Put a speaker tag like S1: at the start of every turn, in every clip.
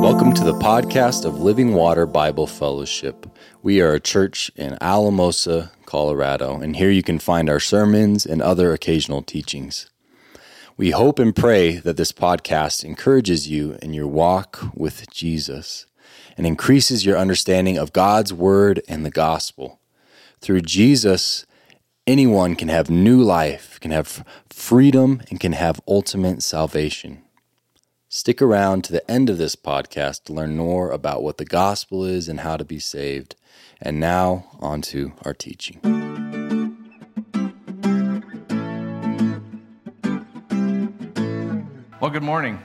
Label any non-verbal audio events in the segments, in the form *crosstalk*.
S1: Welcome to the podcast of Living Water Bible Fellowship. We are a church in Alamosa, Colorado, and here you can find our sermons and other occasional teachings. We hope and pray that this podcast encourages you in your walk with Jesus and increases your understanding of God's Word and the gospel. Through Jesus, anyone can have new life, can have freedom, and can have ultimate salvation. Stick around to the end of this podcast to learn more about what the gospel is and how to be saved. And now, on to our teaching.
S2: Well, good morning.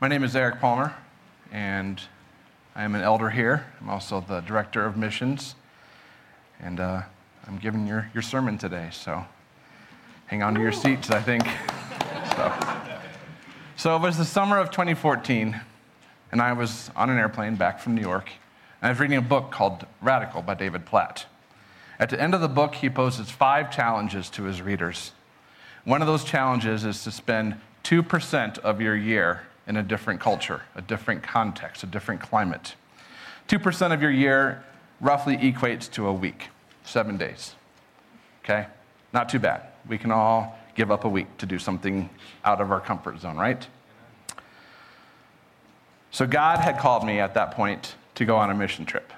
S2: My name is Eric Palmer, and I am an elder here. I'm also the director of missions, and uh, I'm giving your, your sermon today. So hang on to your seats, I think. *laughs* So. So it was the summer of 2014, and I was on an airplane back from New York, and I was reading a book called Radical by David Platt. At the end of the book, he poses five challenges to his readers. One of those challenges is to spend 2% of your year in a different culture, a different context, a different climate. 2% of your year roughly equates to a week, seven days. Okay? Not too bad. We can all give up a week to do something out of our comfort zone, right? So God had called me at that point to go on a mission trip.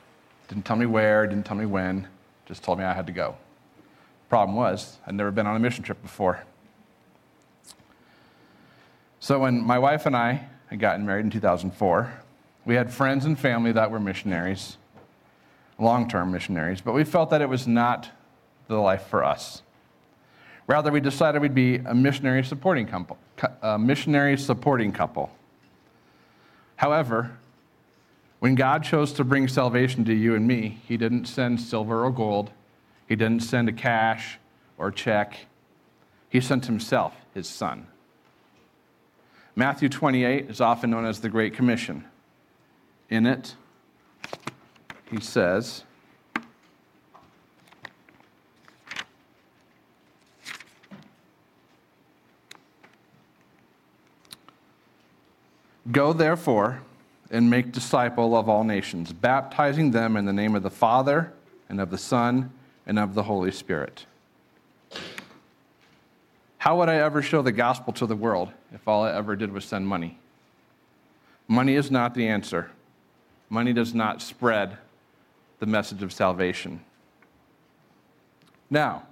S2: Didn't tell me where, didn't tell me when, just told me I had to go. Problem was, I'd never been on a mission trip before. So when my wife and I had gotten married in 2004, we had friends and family that were missionaries, long term missionaries, but we felt that it was not the life for us. Rather, we decided we'd be a missionary supporting couple. A missionary supporting couple. However, when God chose to bring salvation to you and me, He didn't send silver or gold. He didn't send a cash or check. He sent Himself, His Son. Matthew 28 is often known as the Great Commission. In it, He says, Go therefore and make disciple of all nations, baptizing them in the name of the Father and of the Son and of the Holy Spirit. How would I ever show the gospel to the world if all I ever did was send money? Money is not the answer. Money does not spread the message of salvation. Now,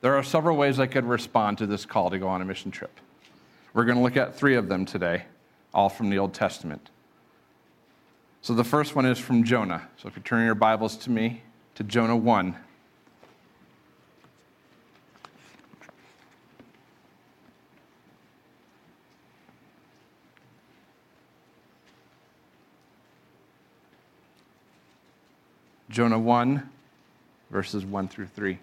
S2: there are several ways I could respond to this call to go on a mission trip. We're going to look at three of them today all from the Old Testament. So the first one is from Jonah. So if you turn your Bibles to me, to Jonah 1. Jonah 1, verses 1 through 3.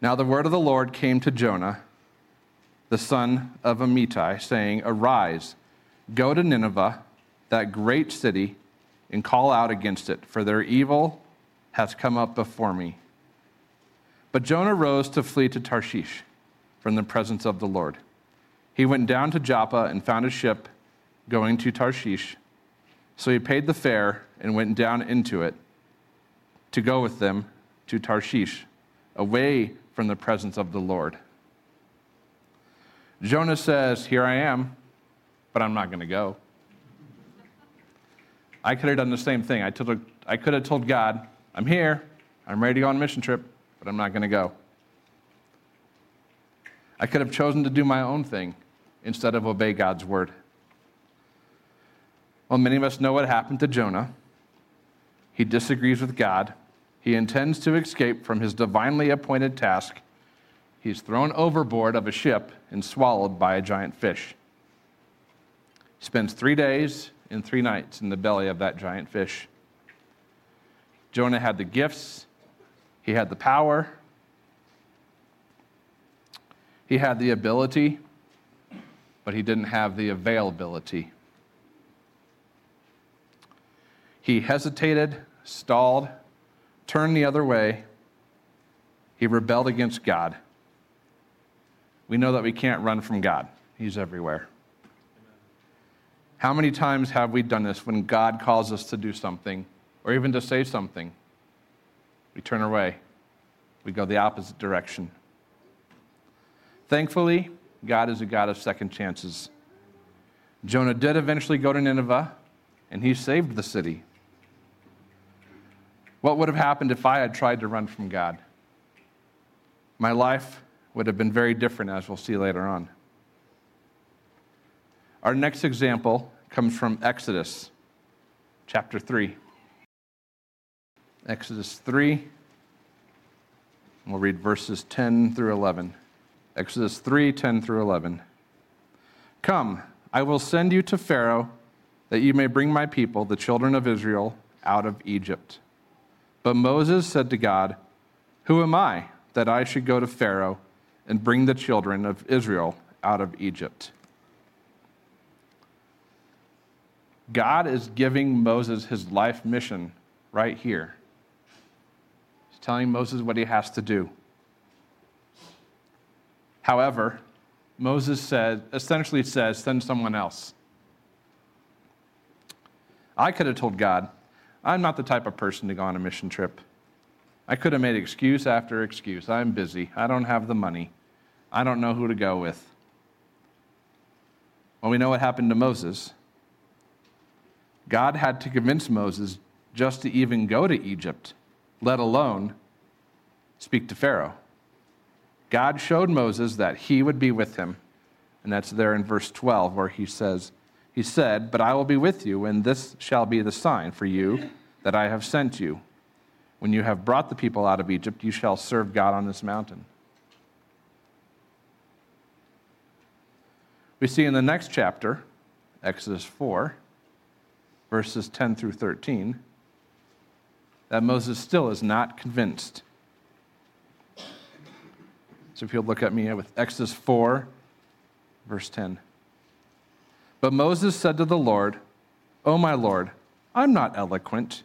S2: Now the word of the Lord came to Jonah, the son of Amittai, saying, Arise, go to Nineveh, that great city, and call out against it, for their evil has come up before me. But Jonah rose to flee to Tarshish from the presence of the Lord. He went down to Joppa and found a ship going to Tarshish. So he paid the fare and went down into it to go with them to Tarshish, away from the presence of the Lord. Jonah says, Here I am, but I'm not going to go. I could have done the same thing. I, told, I could have told God, I'm here, I'm ready to go on a mission trip, but I'm not going to go. I could have chosen to do my own thing instead of obey God's word. Well, many of us know what happened to Jonah. He disagrees with God, he intends to escape from his divinely appointed task. He's thrown overboard of a ship and swallowed by a giant fish. He spends three days and three nights in the belly of that giant fish. Jonah had the gifts, he had the power, he had the ability, but he didn't have the availability. He hesitated, stalled, turned the other way. He rebelled against God. We know that we can't run from God, He's everywhere. How many times have we done this when God calls us to do something or even to say something? We turn away, we go the opposite direction. Thankfully, God is a God of second chances. Jonah did eventually go to Nineveh, and he saved the city. What would have happened if I had tried to run from God? My life would have been very different, as we'll see later on. Our next example comes from Exodus chapter 3. Exodus 3. We'll read verses 10 through 11. Exodus 3 10 through 11. Come, I will send you to Pharaoh that you may bring my people, the children of Israel, out of Egypt. But Moses said to God, Who am I that I should go to Pharaoh and bring the children of Israel out of Egypt? God is giving Moses his life mission right here. Telling Moses what he has to do. However, Moses said, essentially says, send someone else. I could have told God, I'm not the type of person to go on a mission trip. I could have made excuse after excuse. I'm busy. I don't have the money. I don't know who to go with. Well, we know what happened to Moses. God had to convince Moses just to even go to Egypt, let alone speak to Pharaoh. God showed Moses that he would be with him. And that's there in verse 12 where he says, He said, But I will be with you, and this shall be the sign for you that I have sent you. When you have brought the people out of Egypt, you shall serve God on this mountain. We see in the next chapter, Exodus 4, verses 10 through 13, that Moses still is not convinced. So if you'll look at me with Exodus 4, verse 10. But Moses said to the Lord, O my Lord, I'm not eloquent,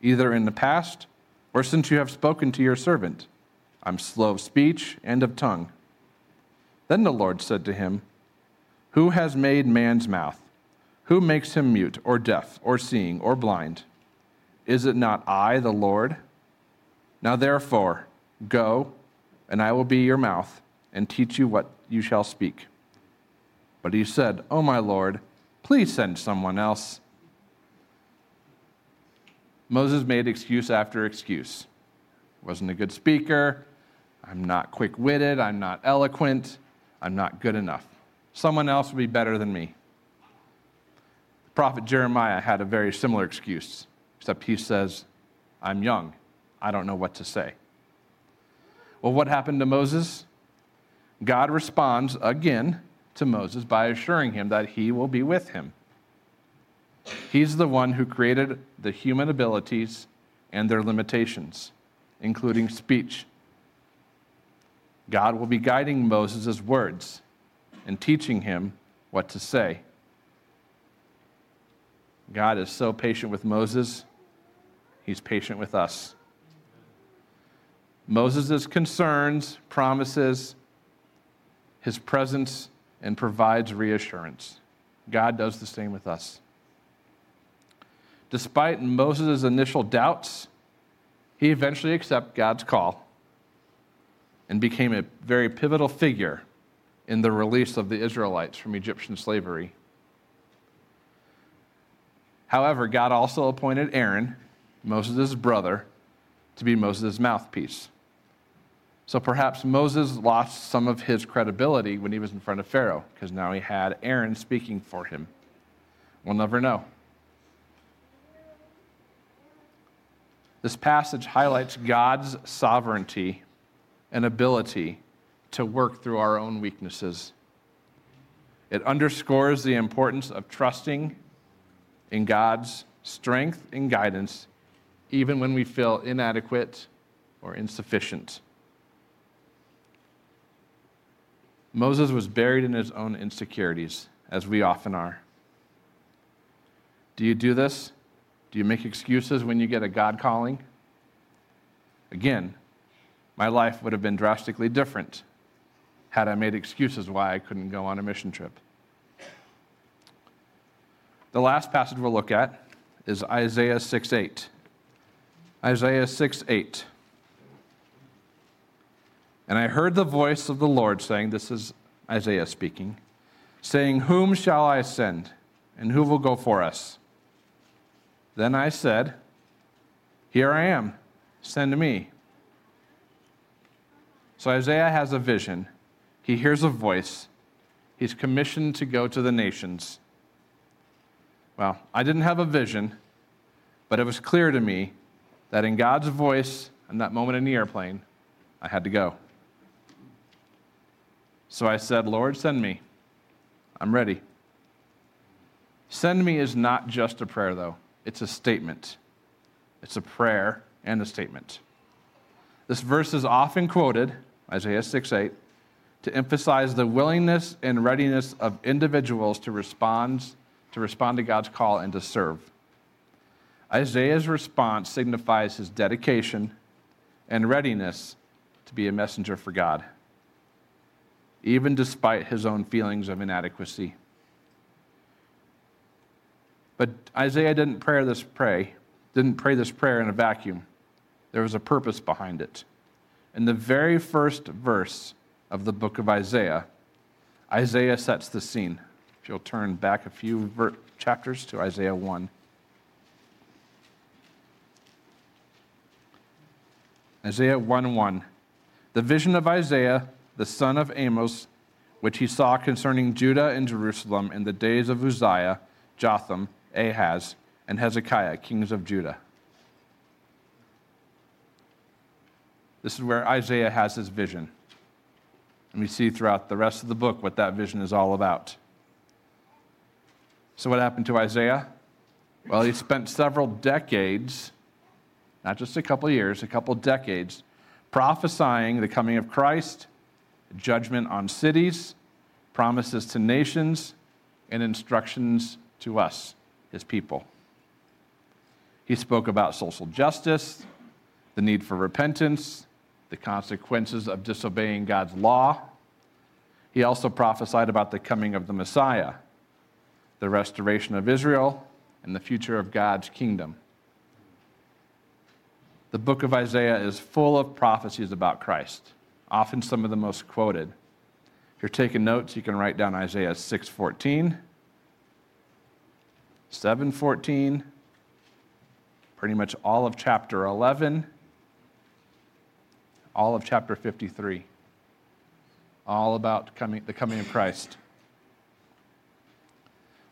S2: either in the past or since you have spoken to your servant. I'm slow of speech and of tongue. Then the Lord said to him, Who has made man's mouth? Who makes him mute or deaf or seeing or blind? Is it not I, the Lord? Now therefore, go, and I will be your mouth and teach you what you shall speak. But he said, Oh, my Lord, please send someone else. Moses made excuse after excuse. Wasn't a good speaker. I'm not quick witted. I'm not eloquent. I'm not good enough. Someone else would be better than me. The prophet Jeremiah had a very similar excuse, except he says, I'm young. I don't know what to say. Well, what happened to Moses? God responds again to Moses by assuring him that he will be with him. He's the one who created the human abilities and their limitations, including speech. God will be guiding Moses' words and teaching him what to say. God is so patient with Moses, he's patient with us. Moses' concerns, promises, his presence, and provides reassurance. God does the same with us. Despite Moses' initial doubts, he eventually accepted God's call and became a very pivotal figure in the release of the Israelites from Egyptian slavery. However, God also appointed Aaron, Moses' brother, to be Moses' mouthpiece. So perhaps Moses lost some of his credibility when he was in front of Pharaoh, because now he had Aaron speaking for him. We'll never know. This passage highlights God's sovereignty and ability to work through our own weaknesses. It underscores the importance of trusting in God's strength and guidance, even when we feel inadequate or insufficient. Moses was buried in his own insecurities, as we often are. Do you do this? Do you make excuses when you get a God calling? Again, my life would have been drastically different had I made excuses why I couldn't go on a mission trip. The last passage we'll look at is Isaiah 6 8. Isaiah 6 8. And I heard the voice of the Lord saying, This is Isaiah speaking, saying, Whom shall I send? And who will go for us? Then I said, Here I am, send me. So Isaiah has a vision. He hears a voice. He's commissioned to go to the nations. Well, I didn't have a vision, but it was clear to me that in God's voice, in that moment in the airplane, I had to go. So I said, Lord, send me. I'm ready. Send me is not just a prayer, though, it's a statement. It's a prayer and a statement. This verse is often quoted, Isaiah 6 8, to emphasize the willingness and readiness of individuals to respond, to respond to God's call and to serve. Isaiah's response signifies his dedication and readiness to be a messenger for God, even despite his own feelings of inadequacy. But Isaiah didn't pray this pray, didn't pray this prayer in a vacuum. There was a purpose behind it. In the very first verse of the book of Isaiah, Isaiah sets the scene. If you'll turn back a few ver- chapters to Isaiah 1. Isaiah 1 1. The vision of Isaiah, the son of Amos, which he saw concerning Judah and Jerusalem in the days of Uzziah, Jotham, Ahaz, and Hezekiah, kings of Judah. This is where Isaiah has his vision. And we see throughout the rest of the book what that vision is all about. So, what happened to Isaiah? Well, he spent several decades not just a couple years, a couple decades, prophesying the coming of Christ, judgment on cities, promises to nations, and instructions to us, his people. He spoke about social justice, the need for repentance, the consequences of disobeying God's law. He also prophesied about the coming of the Messiah, the restoration of Israel, and the future of God's kingdom the book of Isaiah is full of prophecies about Christ, often some of the most quoted. If you're taking notes, you can write down Isaiah 6:14, 7:14, pretty much all of chapter 11, all of chapter 53. All about coming, the coming of Christ.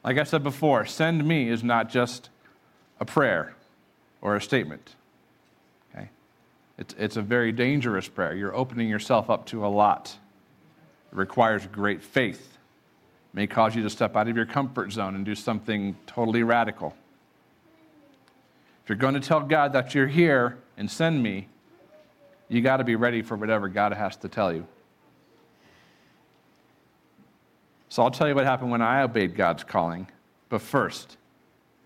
S2: Like I said before, send me is not just a prayer or a statement. It's, it's a very dangerous prayer. You're opening yourself up to a lot. It requires great faith. It may cause you to step out of your comfort zone and do something totally radical. If you're going to tell God that you're here and send me, you got to be ready for whatever God has to tell you. So I'll tell you what happened when I obeyed God's calling. But first,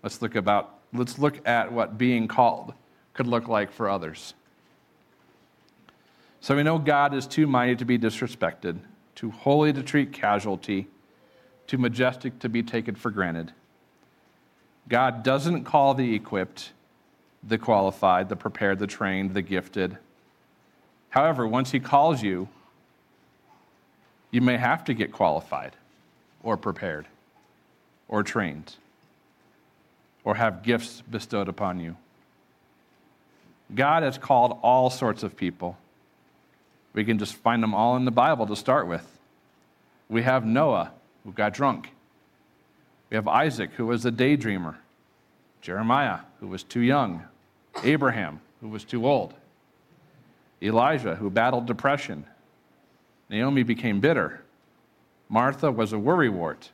S2: let's look about let's look at what being called could look like for others. So we know God is too mighty to be disrespected, too holy to treat casualty, too majestic to be taken for granted. God doesn't call the equipped, the qualified, the prepared, the trained, the gifted. However, once He calls you, you may have to get qualified or prepared or trained or have gifts bestowed upon you. God has called all sorts of people. We can just find them all in the Bible to start with. We have Noah, who got drunk. We have Isaac, who was a daydreamer. Jeremiah, who was too young. Abraham, who was too old. Elijah, who battled depression. Naomi became bitter. Martha was a worrywart.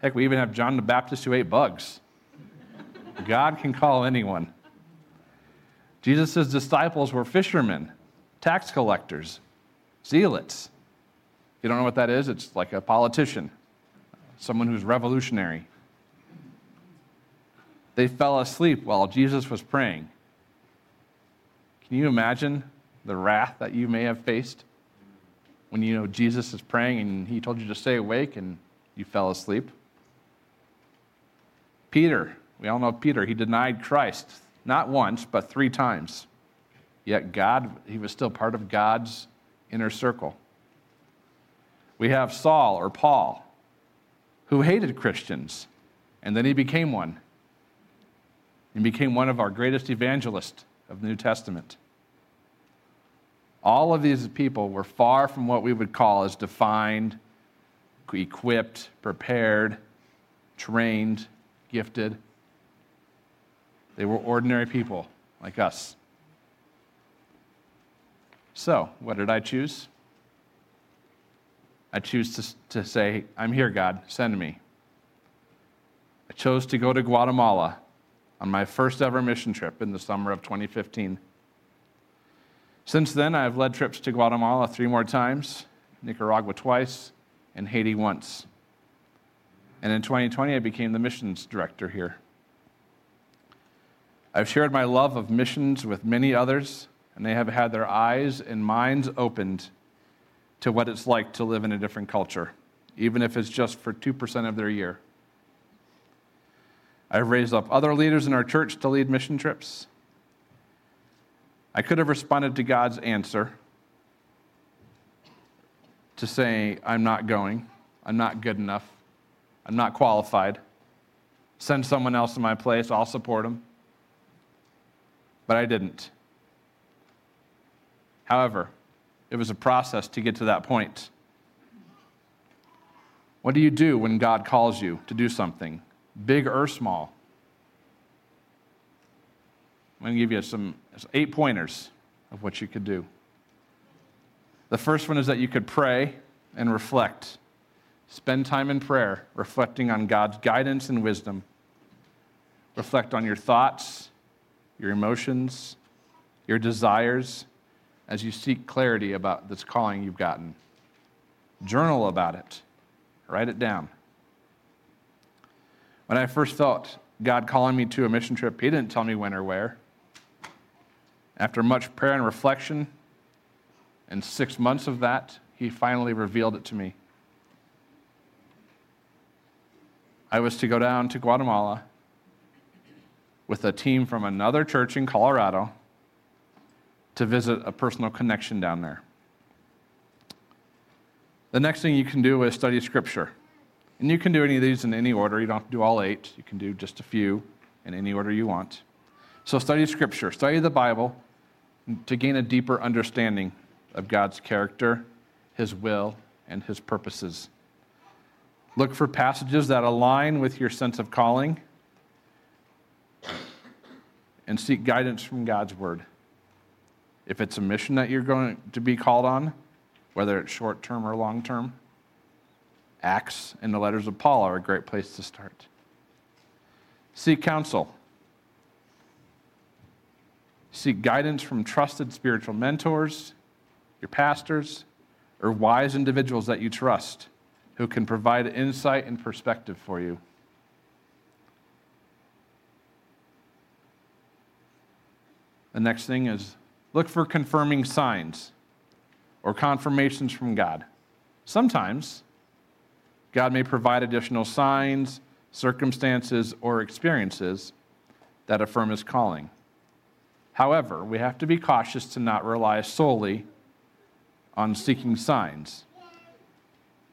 S2: Heck, we even have John the Baptist who ate bugs. God can call anyone. Jesus' disciples were fishermen tax collectors, zealots. If You don't know what that is? It's like a politician, someone who's revolutionary. They fell asleep while Jesus was praying. Can you imagine the wrath that you may have faced when you know Jesus is praying and he told you to stay awake and you fell asleep? Peter, we all know Peter, he denied Christ not once, but three times. Yet God, he was still part of God's inner circle. We have Saul or Paul, who hated Christians, and then he became one. He became one of our greatest evangelists of the New Testament. All of these people were far from what we would call as defined, equipped, prepared, trained, gifted. They were ordinary people like us. So, what did I choose? I choose to, to say, I'm here, God, send me. I chose to go to Guatemala on my first ever mission trip in the summer of 2015. Since then, I have led trips to Guatemala three more times, Nicaragua twice, and Haiti once. And in 2020, I became the missions director here. I've shared my love of missions with many others and they have had their eyes and minds opened to what it's like to live in a different culture, even if it's just for 2% of their year. I've raised up other leaders in our church to lead mission trips. I could have responded to God's answer to say, I'm not going, I'm not good enough, I'm not qualified. Send someone else in my place, I'll support them. But I didn't. However, it was a process to get to that point. What do you do when God calls you to do something, big or small? I'm going to give you some eight pointers of what you could do. The first one is that you could pray and reflect. Spend time in prayer, reflecting on God's guidance and wisdom. Reflect on your thoughts, your emotions, your desires, as you seek clarity about this calling you've gotten. Journal about it, write it down. When I first felt God calling me to a mission trip, He didn't tell me when or where. After much prayer and reflection, and six months of that, He finally revealed it to me. I was to go down to Guatemala with a team from another church in Colorado to visit a personal connection down there. The next thing you can do is study Scripture. And you can do any of these in any order. You don't have to do all eight, you can do just a few in any order you want. So, study Scripture, study the Bible to gain a deeper understanding of God's character, His will, and His purposes. Look for passages that align with your sense of calling and seek guidance from God's Word. If it's a mission that you're going to be called on, whether it's short term or long term, Acts and the letters of Paul are a great place to start. Seek counsel. Seek guidance from trusted spiritual mentors, your pastors, or wise individuals that you trust who can provide insight and perspective for you. The next thing is Look for confirming signs or confirmations from God. Sometimes God may provide additional signs, circumstances, or experiences that affirm his calling. However, we have to be cautious to not rely solely on seeking signs,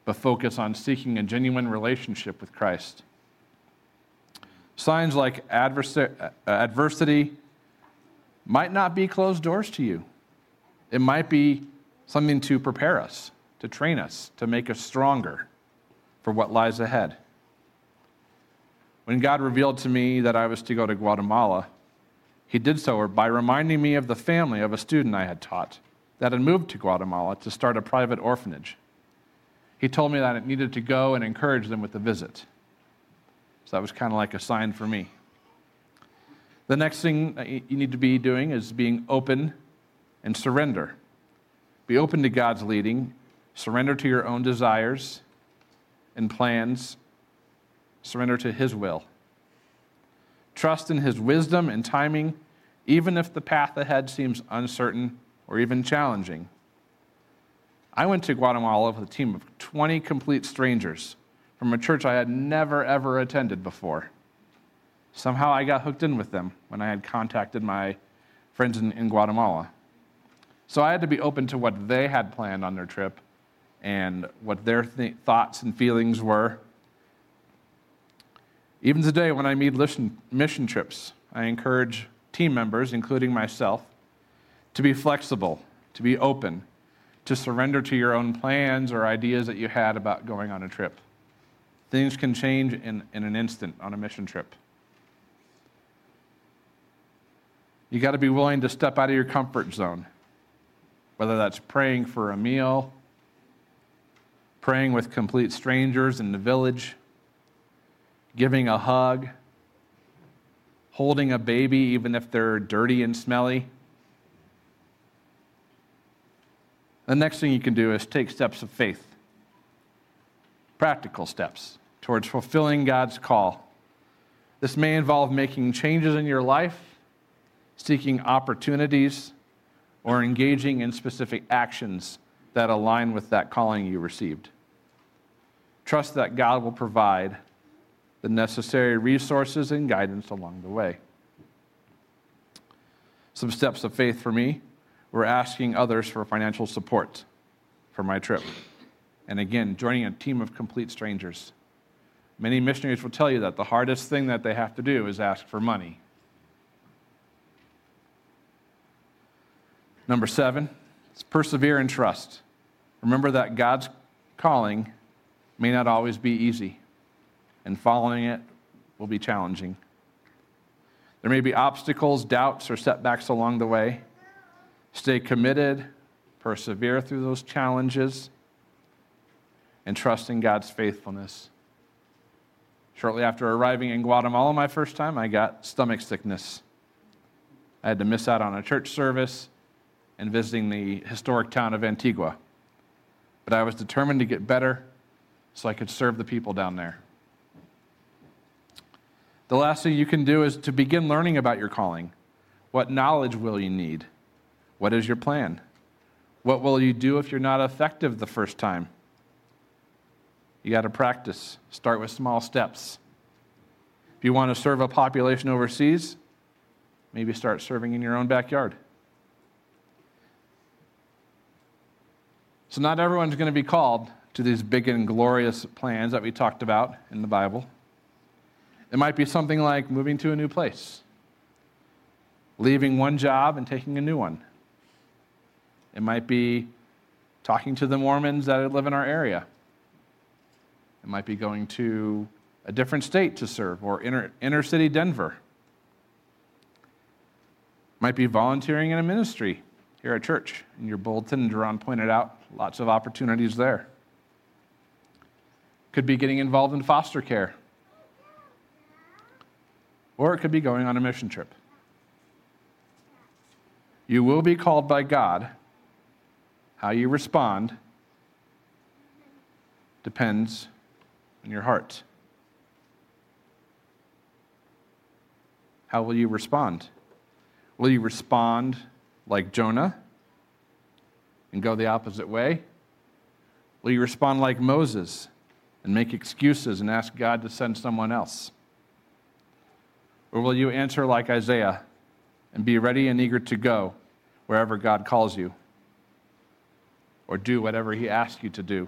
S2: but focus on seeking a genuine relationship with Christ. Signs like uh, adversity, might not be closed doors to you. It might be something to prepare us, to train us, to make us stronger for what lies ahead. When God revealed to me that I was to go to Guatemala, He did so by reminding me of the family of a student I had taught that had moved to Guatemala to start a private orphanage. He told me that I needed to go and encourage them with the visit. So that was kind of like a sign for me. The next thing you need to be doing is being open and surrender. Be open to God's leading, surrender to your own desires and plans, surrender to His will. Trust in His wisdom and timing, even if the path ahead seems uncertain or even challenging. I went to Guatemala with a team of 20 complete strangers from a church I had never, ever attended before. Somehow I got hooked in with them when I had contacted my friends in, in Guatemala. So I had to be open to what they had planned on their trip and what their th- thoughts and feelings were. Even today, when I meet mission, mission trips, I encourage team members, including myself, to be flexible, to be open, to surrender to your own plans or ideas that you had about going on a trip. Things can change in, in an instant on a mission trip. You got to be willing to step out of your comfort zone, whether that's praying for a meal, praying with complete strangers in the village, giving a hug, holding a baby, even if they're dirty and smelly. The next thing you can do is take steps of faith, practical steps towards fulfilling God's call. This may involve making changes in your life, seeking opportunities, or engaging in specific actions that align with that calling you received. Trust that God will provide the necessary resources and guidance along the way. Some steps of faith for me we're asking others for financial support for my trip. And again, joining a team of complete strangers. Many missionaries will tell you that the hardest thing that they have to do is ask for money. Number seven is persevere and trust. Remember that God's calling may not always be easy, and following it will be challenging. There may be obstacles, doubts, or setbacks along the way. Stay committed, persevere through those challenges, and trust in God's faithfulness. Shortly after arriving in Guatemala my first time, I got stomach sickness. I had to miss out on a church service and visiting the historic town of Antigua. But I was determined to get better so I could serve the people down there. The last thing you can do is to begin learning about your calling. What knowledge will you need? What is your plan? What will you do if you're not effective the first time? You got to practice. Start with small steps. If you want to serve a population overseas, maybe start serving in your own backyard. So, not everyone's going to be called to these big and glorious plans that we talked about in the Bible. It might be something like moving to a new place, leaving one job and taking a new one. It might be talking to the Mormons that live in our area. It might be going to a different state to serve or inner, inner city Denver. It might be volunteering in a ministry here at church. In your bulletin, Jeron pointed out lots of opportunities there. Could be getting involved in foster care. Or it could be going on a mission trip. You will be called by God how you respond depends on your heart. How will you respond? Will you respond like Jonah and go the opposite way? Will you respond like Moses and make excuses and ask God to send someone else? Or will you answer like Isaiah and be ready and eager to go wherever God calls you? or do whatever he asks you to do.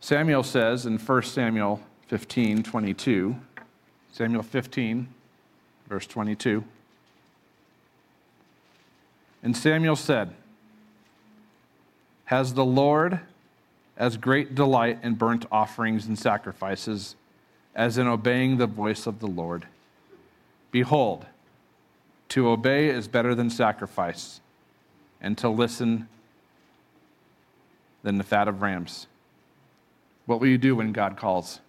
S2: Samuel says in 1 Samuel 15 22, Samuel 15, verse 22. And Samuel said, Has the Lord as great delight in burnt offerings and sacrifices as in obeying the voice of the Lord? Behold, to obey is better than sacrifice and to listen than the fat of rams. What will you do when God calls?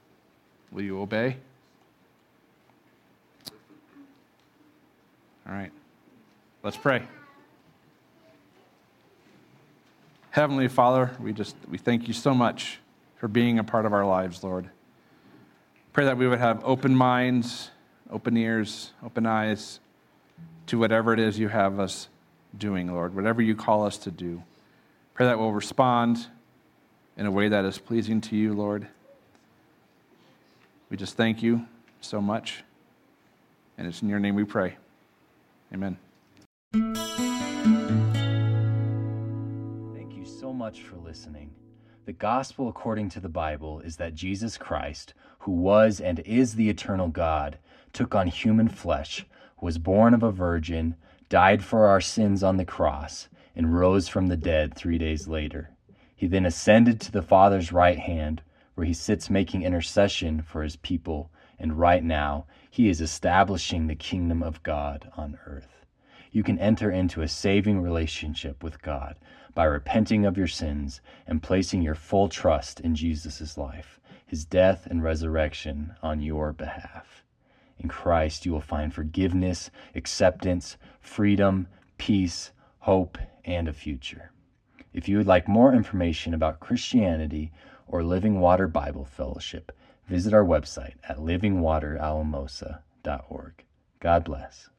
S2: Will you obey? All right. Let's pray. Heavenly Father, we just we thank you so much for being a part of our lives, Lord. Pray that we would have open minds, open ears, open eyes to whatever it is you have us doing, Lord, whatever you call us to do. Pray that we'll respond in a way that is pleasing to you, Lord. We just thank you so much. And it's in your name we pray. Amen.
S1: So much for listening. The gospel according to the Bible is that Jesus Christ, who was and is the eternal God, took on human flesh, was born of a virgin, died for our sins on the cross, and rose from the dead three days later. He then ascended to the Father's right hand, where he sits making intercession for his people, and right now he is establishing the kingdom of God on earth. You can enter into a saving relationship with God by repenting of your sins and placing your full trust in Jesus' life, his death and resurrection on your behalf. In Christ, you will find forgiveness, acceptance, freedom, peace, hope, and a future. If you would like more information about Christianity or Living Water Bible Fellowship, visit our website at livingwateralamosa.org. God bless.